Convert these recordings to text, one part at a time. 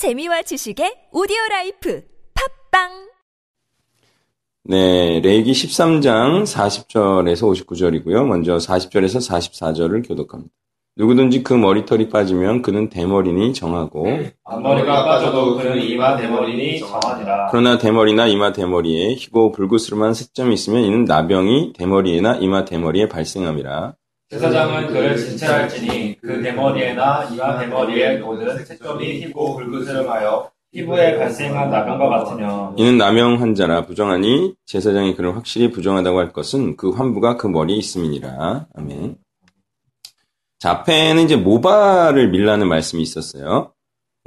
재미와 지식의 오디오 life 팟빵 네, 레위기 13장 40절에서 59절이고요. 먼저 40절에서 44절을 교독합니다. 누구든지 그 머리털이 빠지면 그는 대머리니 정하고 앞머리가 빠져도 그는 이마 대머리니 정하니라. 그러나 대머리나 이마 대머리에 희고 불그스름한 색점이 있으면 이는 나병이 대머리에나 이마 대머리에 발생함이라. 제사장은 그를 진찰할지니 그 대머리에나 이마 대머리에 모든 색점이 희고 불그스름하여 피부에 발생한 나병과 같으며 이는 나병 환자라 부정하니 제사장이 그를 확실히 부정하다고 할 것은 그 환부가 그 머리에 있음이니라. 아멘. 자, 앞에는 이제 모발을 밀라는 말씀이 있었어요.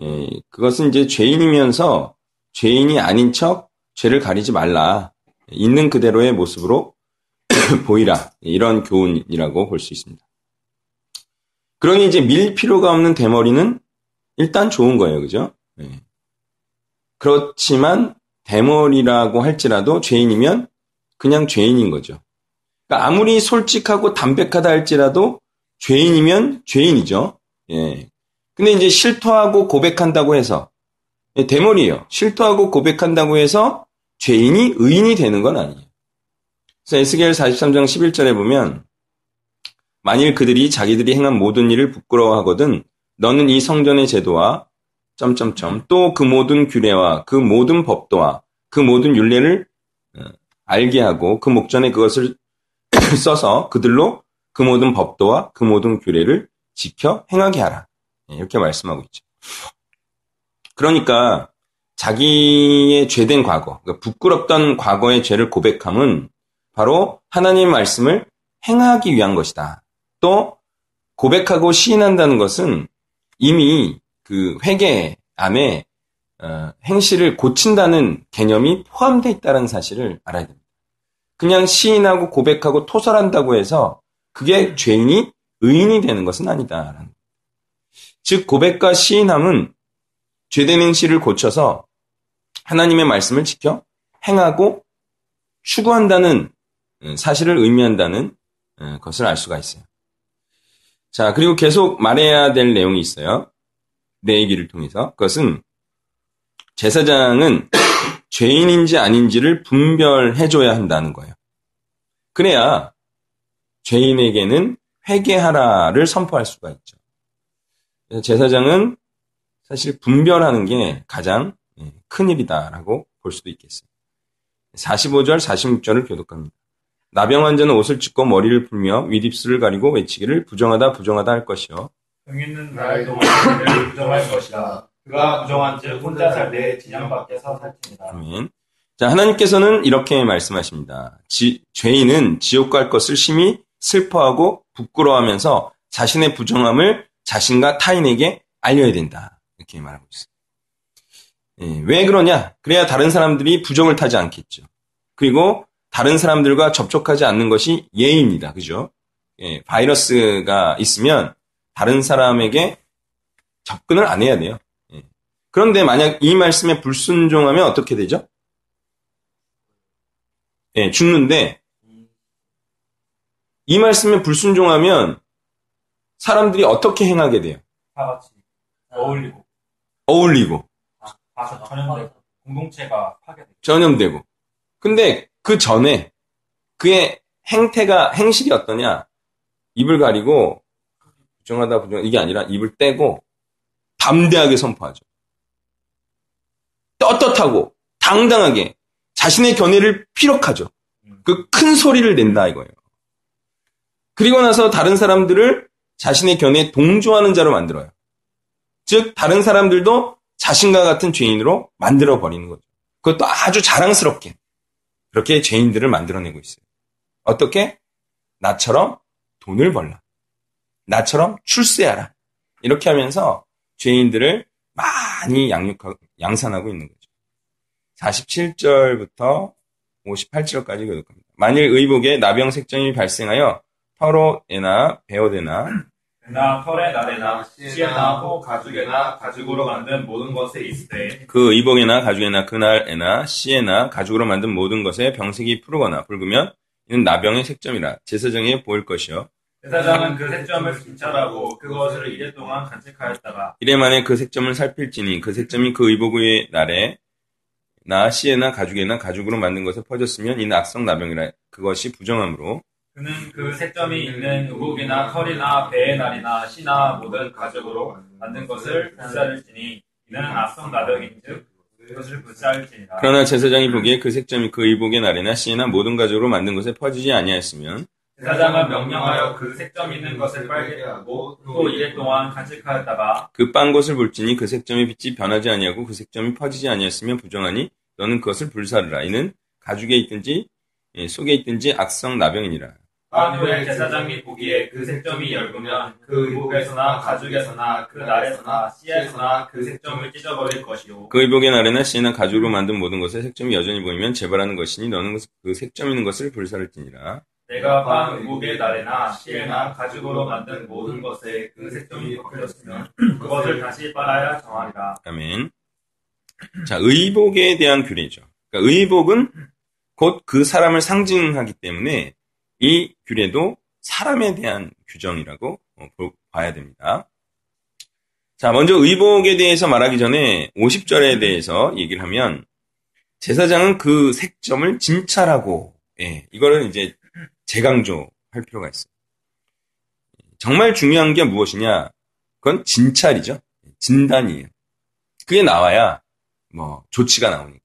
예, 그것은 이제 죄인이면서 죄인이 아닌 척 죄를 가리지 말라. 있는 그대로의 모습으로 보이라. 이런 교훈이라고 볼 수 있습니다. 그러니 이제 밀 필요가 없는 대머리는 일단 좋은 거예요. 그죠? 예. 그렇지만 대머리라고 할지라도 죄인이면 그냥 죄인인 거죠. 그러니까 아무리 솔직하고 담백하다 할지라도 죄인이면 죄인이죠. 예. 근데 이제 실토하고 고백한다고 해서 예, 대머리예요. 실토하고 고백한다고 해서 죄인이 의인이 되는 건 아니에요. 에스겔 43장 11절에 보면 만일 그들이 자기들이 행한 모든 일을 부끄러워하거든 너는 이 성전의 제도와 점점점 또 그 모든 규례와 그 모든 법도와 그 모든 율례를 어, 알게 하고 그 목전에 그것을 써서 그들로 그 모든 법도와 그 모든 규례를 지켜 행하게 하라. 예, 이렇게 말씀하고 있죠. 그러니까 자기의 죄된 과거, 그러니까 부끄럽던 과거의 죄를 고백함은 바로 하나님의 말씀을 행하기 위한 것이다. 또 고백하고 시인한다는 것은 이미 그 회개 안에 어, 행실을 고친다는 개념이 포함되어 있다는 사실을 알아야 됩니다. 그냥 시인하고 고백하고 토설한다고 해서 그게 죄인이 의인이 되는 것은 아니다. 즉 고백과 시인함은 죄된 행실을 고쳐서 하나님의 말씀을 지켜 행하고 추구한다는 어, 사실을 의미한다는 어, 것을 알 수가 있어요. 자, 그리고 계속 말해야 될 내용이 있어요. 내 얘기를 통해서. 그것은 제사장은 죄인인지 아닌지를 분별해줘야 한다는 거예요. 그래야 죄인에게는 회개하라를 선포할 수가 있죠. 제사장은 사실 분별하는 게 가장 예, 큰 일이다라고 볼 수도 있겠어요. 45절, 46절을 교독합니다. 나병 환자는 옷을 찢고 머리를 풀며 윗입술을 가리고 외치기를 부정하다 부정하다 할 것이요. 병 있는 나의 동안을 부정할 것이다. 그가 부정한 즉 혼자 살때 진영 밖에서 살지니라. 아멘. 자, 하나님께서는 이렇게 말씀하십니다. 지, 죄인은 지옥 갈 것을 심히 슬퍼하고 부끄러워하면서 자신의 부정함을 자신과 타인에게 알려야 된다. 이렇게 말하고 있어요. 예, 왜 그러냐? 그래야 다른 사람들이 부정을 타지 않겠죠. 그리고 다른 사람들과 접촉하지 않는 것이 예입니다. 그죠? 예, 바이러스가 있으면 다른 사람에게 접근을 안 해야 돼요. 예. 그런데 만약 이 말씀에 불순종하면 어떻게 되죠? 예, 죽는데 이 말씀에 불순종하면 사람들이 어떻게 행하게 돼요? 다 같이 어울리고 어울리고 다 전염되고 공동체가 파괴되고 전염되고. 근데 그 전에 그의 행태가 행실이 어떠냐? 입을 가리고 부정하다 부정 이게 아니라 입을 떼고 담대하게 선포하죠. 떳떳하고 당당하게 자신의 견해를 피력하죠. 그 큰 소리를 낸다 이거예요. 그리고 나서 다른 사람들을 자신의 견해에 동조하는 자로 만들어요. 즉 다른 사람들도 자신과 같은 죄인으로 만들어 버리는 거죠. 그것도 아주 자랑스럽게 그렇게 죄인들을 만들어내고 있어요. 어떻게? 나처럼 돈을 벌라. 나처럼 출세하라. 이렇게 하면서 죄인들을 많이 양육하고, 양산하고 있는 거죠. 47절부터 58절까지 교독합니다. 만일 의복에 나병 색정이 발생하여 털옷에나 베어대나 나 털의 날에나 씨에나 호 가죽에나 가죽으로 만든 모든 것에 때그 의복에나 가죽에나 그날에나 씨에나 가죽으로 만든 모든 것에 병색이 푸르거나 붉으면 이는 나병의 색점이라 제사장에 보일 것이요. 제사장은 그 색점을 진찰하고 그것을 이래 동안 간직하였다가 이래 만에 그 색점을 살필지니 그 색점이 그 의복의 날에 나 씨에나 가죽에나 가죽으로 만든 것에 퍼졌으면 이는 악성 나병이라 그것이 부정함으로 그는 그 색점이 있는 의복이나 털이나 배의 날이나 씨나 모든 가죽으로 만든 것을 불사를지니 이는 악성 나병인즉 그것을 불사할지니라. 그러나 제사장이 보기에 그 색점이 그 의복의 날에나 씨에나 모든 가죽으로 만든 것에 퍼지지 아니하였으면 제사장은 명령하여 그 색점 있는 것을 빨게 하고 또 이래 동안 간직하였다가 그빤 것을 볼지니 그 색점의 빛이 변하지 아니하고 그 색점이 퍼지지 아니하였으면 부정하니 너는 그것을 불사르라 이는 가죽에 있든지 예, 속에 있든지 악성 나병이니라 한 후에 제사장이 보기에 그 색점이 엷으면 그 의복에서나 가죽에서나 그 날에서나 씨에서나 그 색점을 찢어버릴 것이요. 그 의복의 날에나 씨에나 가죽으로 만든 모든 것에 색점이 여전히 보이면 재발하는 것이니 너는 그 색점 있는 것을 불사를지니라. 내가 반 의복의 날에나 씨에나 가죽으로 만든 모든 것에 그 색점이 벗겨졌으면 그것을 다시 빨아야 정하리라. 아멘. 자 의복에 대한 규례죠. 그러니까 의복은 곧 그 사람을 상징하기 때문에 이 규례도 사람에 대한 규정이라고 어, 볼- 봐야 됩니다. 자, 먼저 의복에 대해서 말하기 전에 50절에 대해서 얘기를 하면 제사장은 그 색점을 진찰하고 예, 이거를 이제 재강조할 필요가 있어요. 정말 중요한 게 무엇이냐? 그건 진찰이죠. 진단이에요. 그게 나와야 뭐 조치가 나오니까.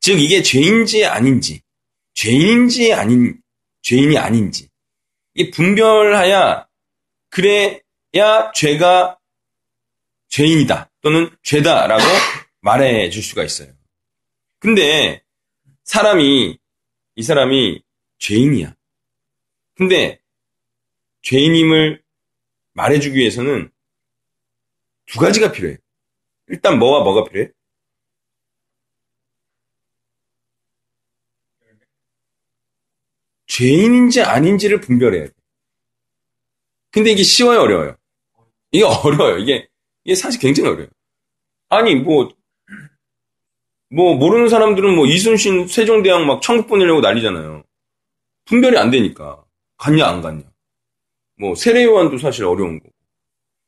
즉 이게 죄인지 아닌지, 죄인인지 아닌 죄인이 아닌지 이 분별하야 그래야 죄가 죄인이다 또는 죄다라고 말해 줄 수가 있어요. 근데 사람이 이 사람이 죄인이야. 근데 죄인임을 말해주기 위해서는 두 가지가 필요해요. 일단 뭐와 뭐가 필요해? 죄인인지 아닌지를 분별해야 돼. 근데 이게 쉬워요, 어려워요? 이게 어려워요. 이게, 이게 사실 굉장히 어려워요. 아니, 뭐, 뭐, 모르는 사람들은 뭐, 이순신 세종대왕 막 천국 보내려고 난리잖아요. 분별이 안 되니까. 갔냐, 안 갔냐. 뭐, 세례요한도 사실 어려운 거고.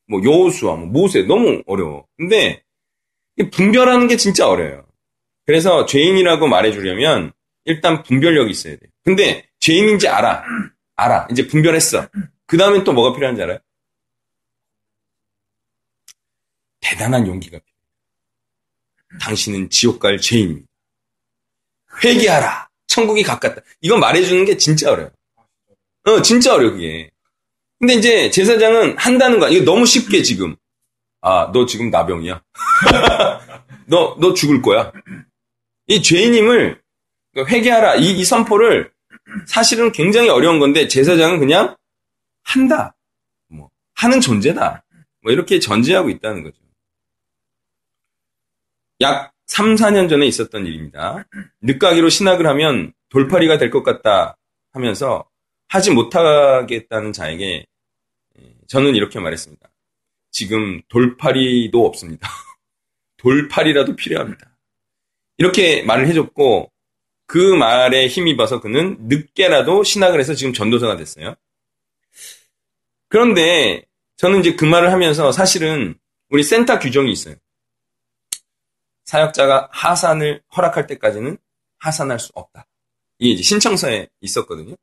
뭐, 여호수아, 뭐, 모세, 너무 어려워. 근데, 이 분별하는 게 진짜 어려워요. 그래서 죄인이라고 말해주려면, 일단 분별력이 있어야 돼요. 근데, 죄인인지 알아. 알아. 이제 분별했어. 그 다음엔 또 뭐가 필요한지 알아요? 대단한 용기가 필요해요. 당신은 지옥 갈 죄인입니다. 회개하라. 천국이 가깝다. 이건 말해주는 게 진짜 어려요. 어, 진짜 어려워, 그게. 근데 이제 제사장은 한다는 거야. 이거 너무 쉽게 지금. 아, 너 지금 나병이야. 너, 너 죽을 거야. 이 죄인임을 회개하라. 이, 이 선포를 사실은 굉장히 어려운 건데 제사장은 그냥 한다. 뭐 하는 존재다. 뭐 이렇게 전제하고 있다는 거죠. 약 3, 4년 전에 있었던 일입니다. 늦가기로 신학을 하면 돌팔이가 될 것 같다 하면서 하지 못하겠다는 자에게 저는 이렇게 말했습니다. 지금 돌팔이도 없습니다. 돌팔이라도 필요합니다. 이렇게 말을 해줬고 그 말에 힘입어서 그는 늦게라도 신학을 해서 지금 전도사가 됐어요. 그런데 저는 이제 그 말을 하면서 사실은 우리 센터 규정이 있어요. 사역자가 하산을 허락할 때까지는 하산할 수 없다. 이게 이제 신청서에 있었거든요.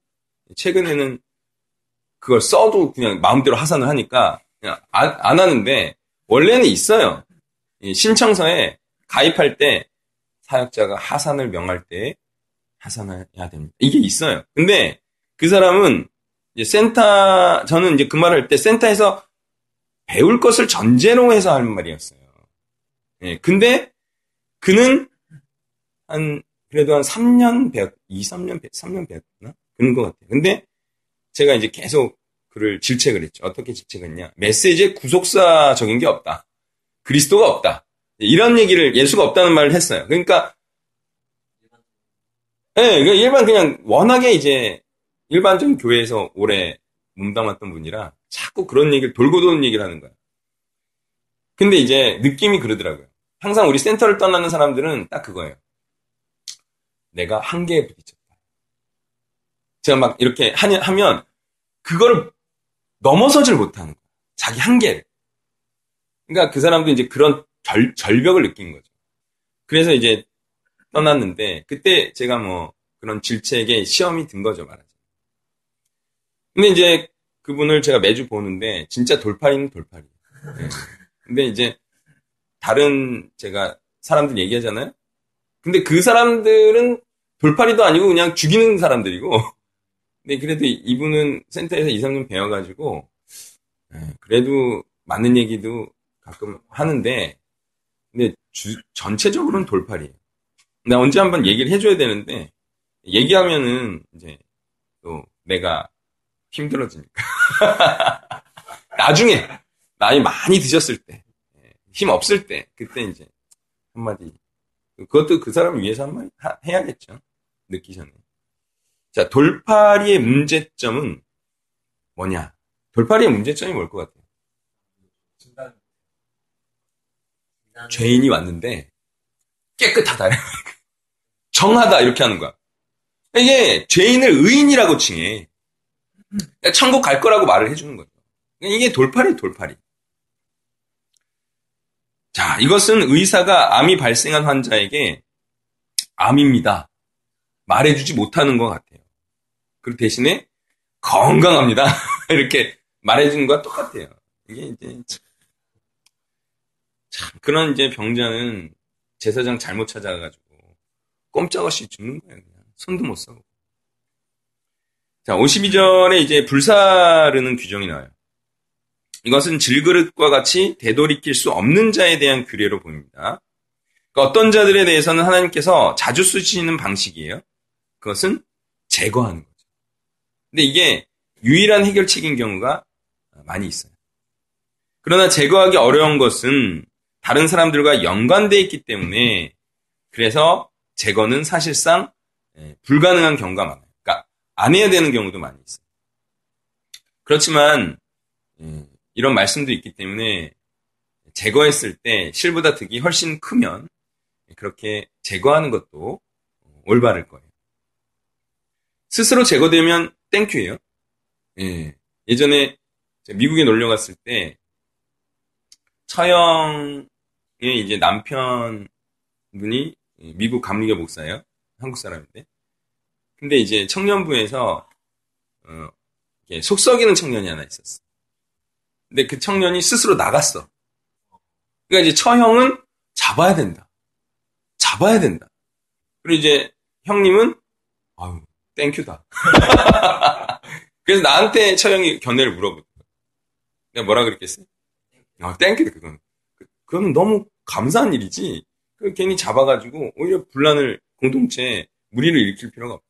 최근에는 그걸 써도 그냥 마음대로 하산을 하니까 그냥 안, 안 하는데 원래는 있어요. 이 신청서에 가입할 때 사역자가 하산을 명할 때 하산해야 됩니다. 이게 있어요. 근데 그 사람은 이제 센터 저는 이제 그 말을 할 때 센터에서 배울 것을 전제로 해서 하는 말이었어요. 예. 근데 그는 한 그래도 한 3년 배웠 2, 3년 배 3년 배웠나? 그런 것 같아요. 근데 제가 이제 계속 그를 질책을 했죠. 어떻게 질책했냐? 메시지에 구속사적인 게 없다. 그리스도가 없다. 이런 얘기를 예수가 없다는 말을 했어요. 그러니까 예, 네, 일반 그냥 워낙에 이제 일반적인 교회에서 오래 몸담았던 분이라 자꾸 그런 얘기를 돌고 도는 얘기를 하는 거야. 근데 이제 느낌이 그러더라고요. 항상 우리 센터를 떠나는 사람들은 딱 그거예요. 내가 한계에 부딪혔다. 제가 막 이렇게 하면 그거를 넘어서질 못하는 거야. 자기 한계를. 그러니까 그 사람도 이제 그런 절, 절벽을 느낀 거죠. 그래서 이제 떠났는데 그때 제가 뭐 그런 질책에 시험이 든 거죠 말하자. 근데 이제 그분을 제가 매주 보는데 진짜 돌팔이는 돌팔이. 네. 근데 이제 다른 제가 사람들 얘기하잖아요. 근데 그 사람들은 돌팔이도 아니고 그냥 죽이는 사람들이고. 근데 그래도 이분은 센터에서 2, 3년 배워가지고 네, 그래도 맞는 얘기도 가끔 하는데 근데 주, 전체적으로는 돌팔이에요. 나 언제 한번 얘기를 해줘야 되는데 얘기하면은 이제 또 내가 힘들어지니까. 나중에 나이 많이 드셨을 때, 힘 없을 때, 그때 이제 한마디. 그것도 그 사람을 위해서 한마디 해야겠죠. 늦기 전에. 자, 돌파리의 문제점은 뭐냐? 돌파리의 문제점이 뭘 것 같아요? 죄인이 왔는데 깨끗하다. 정하다 이렇게 하는 거야. 이게 죄인을 의인이라고 칭해. 천국 갈 거라고 말을 해주는 거죠. 이게 돌팔이 돌팔이. 자, 이것은 의사가 암이 발생한 환자에게 암입니다. 말해주지 못하는 것 같아요. 그 대신에 건강합니다. 이렇게 말해주는 것과 똑같아요. 이게 이제 참 그런 이제 병자는 제사장 잘못 찾아가지고 꼼짝없이 죽는 거예요. 그냥 손도 못 써고. 자, 52절에 이제 불사르는 규정이 나와요. 이것은 질그릇과 같이 되돌이킬 수 없는 자에 대한 규례로 보입니다. 그러니까 어떤 자들에 대해서는 하나님께서 자주 쓰시는 방식이에요. 그것은 제거하는 거죠. 근데 이게 유일한 해결책인 경우가 많이 있어요. 그러나 제거하기 어려운 것은 다른 사람들과 연관되어 있기 때문에 그래서 제거는 사실상 예, 불가능한 경우가 많아요. 그러니까 안 해야 되는 경우도 많이 있어요. 그렇지만 예, 이런 말씀도 있기 때문에 제거했을 때 실보다 득이 훨씬 크면 그렇게 제거하는 것도 올바를 거예요. 스스로 제거되면 땡큐예요. 예. 예전에 미국에 놀러 갔을 때 처형의 이제 남편분이 미국 감리교 목사예요. 한국 사람인데. 근데 이제 청년부에서 어, 속 썩이는 청년이 하나 있었어. 근데 그 청년이 스스로 나갔어. 그러니까 이제 처형은 잡아야 된다. 잡아야 된다. 그리고 이제 형님은 아유 땡큐다. 그래서 나한테 처형이 견해를 물어보더라. 내가 뭐라 그랬겠어? 아 땡큐다 그건. 그거는 너무 감사한 일이지. 그 괜히 잡아가지고 오히려 분란을 공동체에 무리를 일으킬 필요가 없다.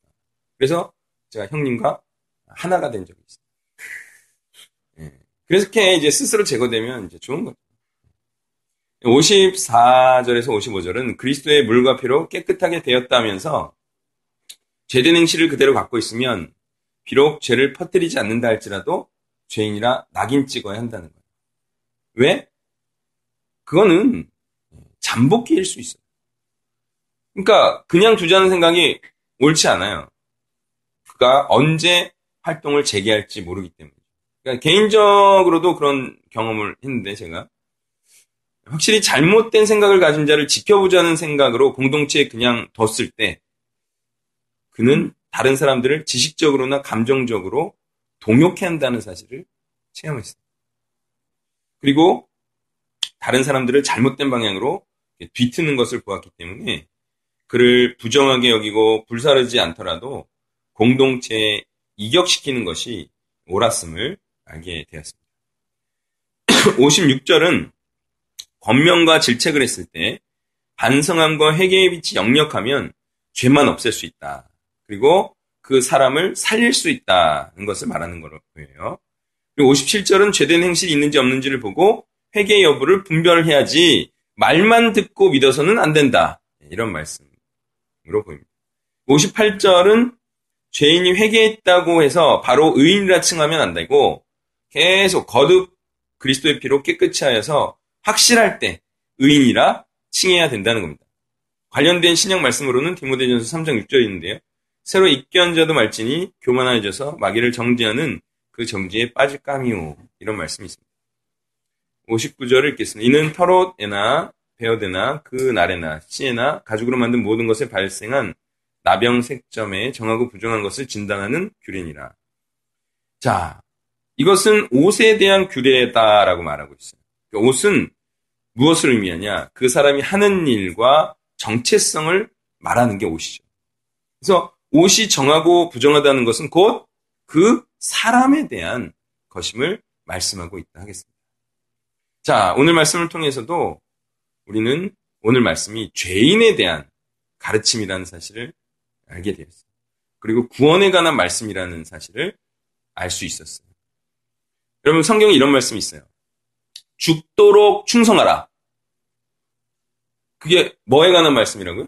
그래서 제가 형님과 하나가 된 적이 있어요. 예. 그래서 이렇게 이제 스스로 제거되면 이제 좋은 거죠. 54절에서 55절은 그리스도의 물과 피로 깨끗하게 되었다면서 죄된 행실을 그대로 갖고 있으면 비록 죄를 퍼뜨리지 않는다 할지라도 죄인이라 낙인 찍어야 한다는 거예요. 왜? 그거는 잠복기일 수 있어요. 그러니까 그냥 두자는 생각이 옳지 않아요. 그가 언제 활동을 재개할지 모르기 때문에. 그러니까 개인적으로도 그런 경험을 했는데 제가 확실히 잘못된 생각을 가진 자를 지켜보자는 생각으로 공동체에 그냥 뒀을 때 그는 다른 사람들을 지식적으로나 감정적으로 동욕해 한다는 사실을 체험했어요. 그리고 다른 사람들을 잘못된 방향으로 뒤트는 것을 보았기 때문에 그를 부정하게 여기고 불사르지 않더라도 공동체에 이격시키는 것이 옳았음을 알게 되었습니다. 56절은 권명과 질책을 했을 때 반성함과 회개의 빛이 역력하면 죄만 없앨 수 있다. 그리고 그 사람을 살릴 수 있다는 것을 말하는. 그리고 57절은 죄된 행실이 있는지 없는지를 보고 회개 여부를 분별해야지 말만 듣고 믿어서는 안 된다. 이런 말씀으로 보입니다. 58절은 죄인이 회개했다고 해서 바로 의인이라 칭하면 안 되고 계속 거듭 그리스도의 피로 깨끗이 하여서 확실할 때 의인이라 칭해야 된다는 겁니다. 관련된 신약 말씀으로는 디모데전서 3장 6절이 있는데요. 새로 입견 자도 말지니 교만하여져서 마귀를 정죄하는 그 정지에 빠질까미오. 이런 말씀이 있습니다. 59절을 읽겠습니다. 이는 터롯에나 베어드나 그 날에나 씨에나 가죽으로 만든 모든 것에 발생한 나병 색점에 정하고 부정한 것을 진단하는 규례니라. 자, 이것은 옷에 대한 규례다라고 말하고 있어요. 그러니까 옷은 무엇을 의미하냐? 그 사람이 하는 일과 정체성을 말하는 게 옷이죠. 그래서 옷이 정하고 부정하다는 것은 곧 그 사람에 대한 것임을 말씀하고 있다 하겠습니다. 자, 오늘 말씀을 통해서도 우리는 오늘 말씀이 죄인에 대한 가르침이라는 사실을 알게 되었어요. 그리고 구원에 관한 말씀이라는 사실을 알 수 있었어요. 여러분 성경에 이런 말씀이 있어요. 죽도록 충성하라. 그게 뭐에 관한 말씀이라고요?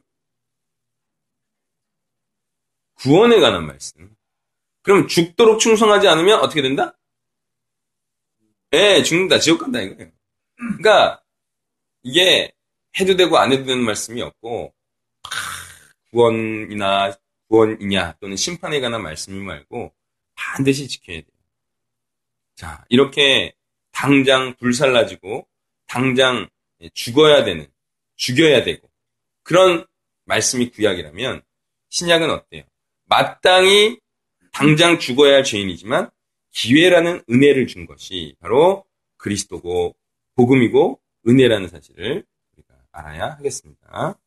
구원에 관한 말씀. 그럼 죽도록 충성하지 않으면 어떻게 된다? 예, 죽는다. 지옥 간다 이거예요. 그러니까 이게 해도 되고 안 해도 되는 말씀이 없고 구원이나 구원이냐 또는 심판에 관한 말씀이 말고 반드시 지켜야 돼요. 자, 이렇게 당장 불살라지고 당장 죽어야 되는 죽여야 되고 그런 말씀이 구약이라면 신약은 어때요? 마땅히 당장 죽어야 할 죄인이지만 기회라는 은혜를 준 것이 바로 그리스도고 복음이고 은혜라는 사실을 우리가 알아야 하겠습니다.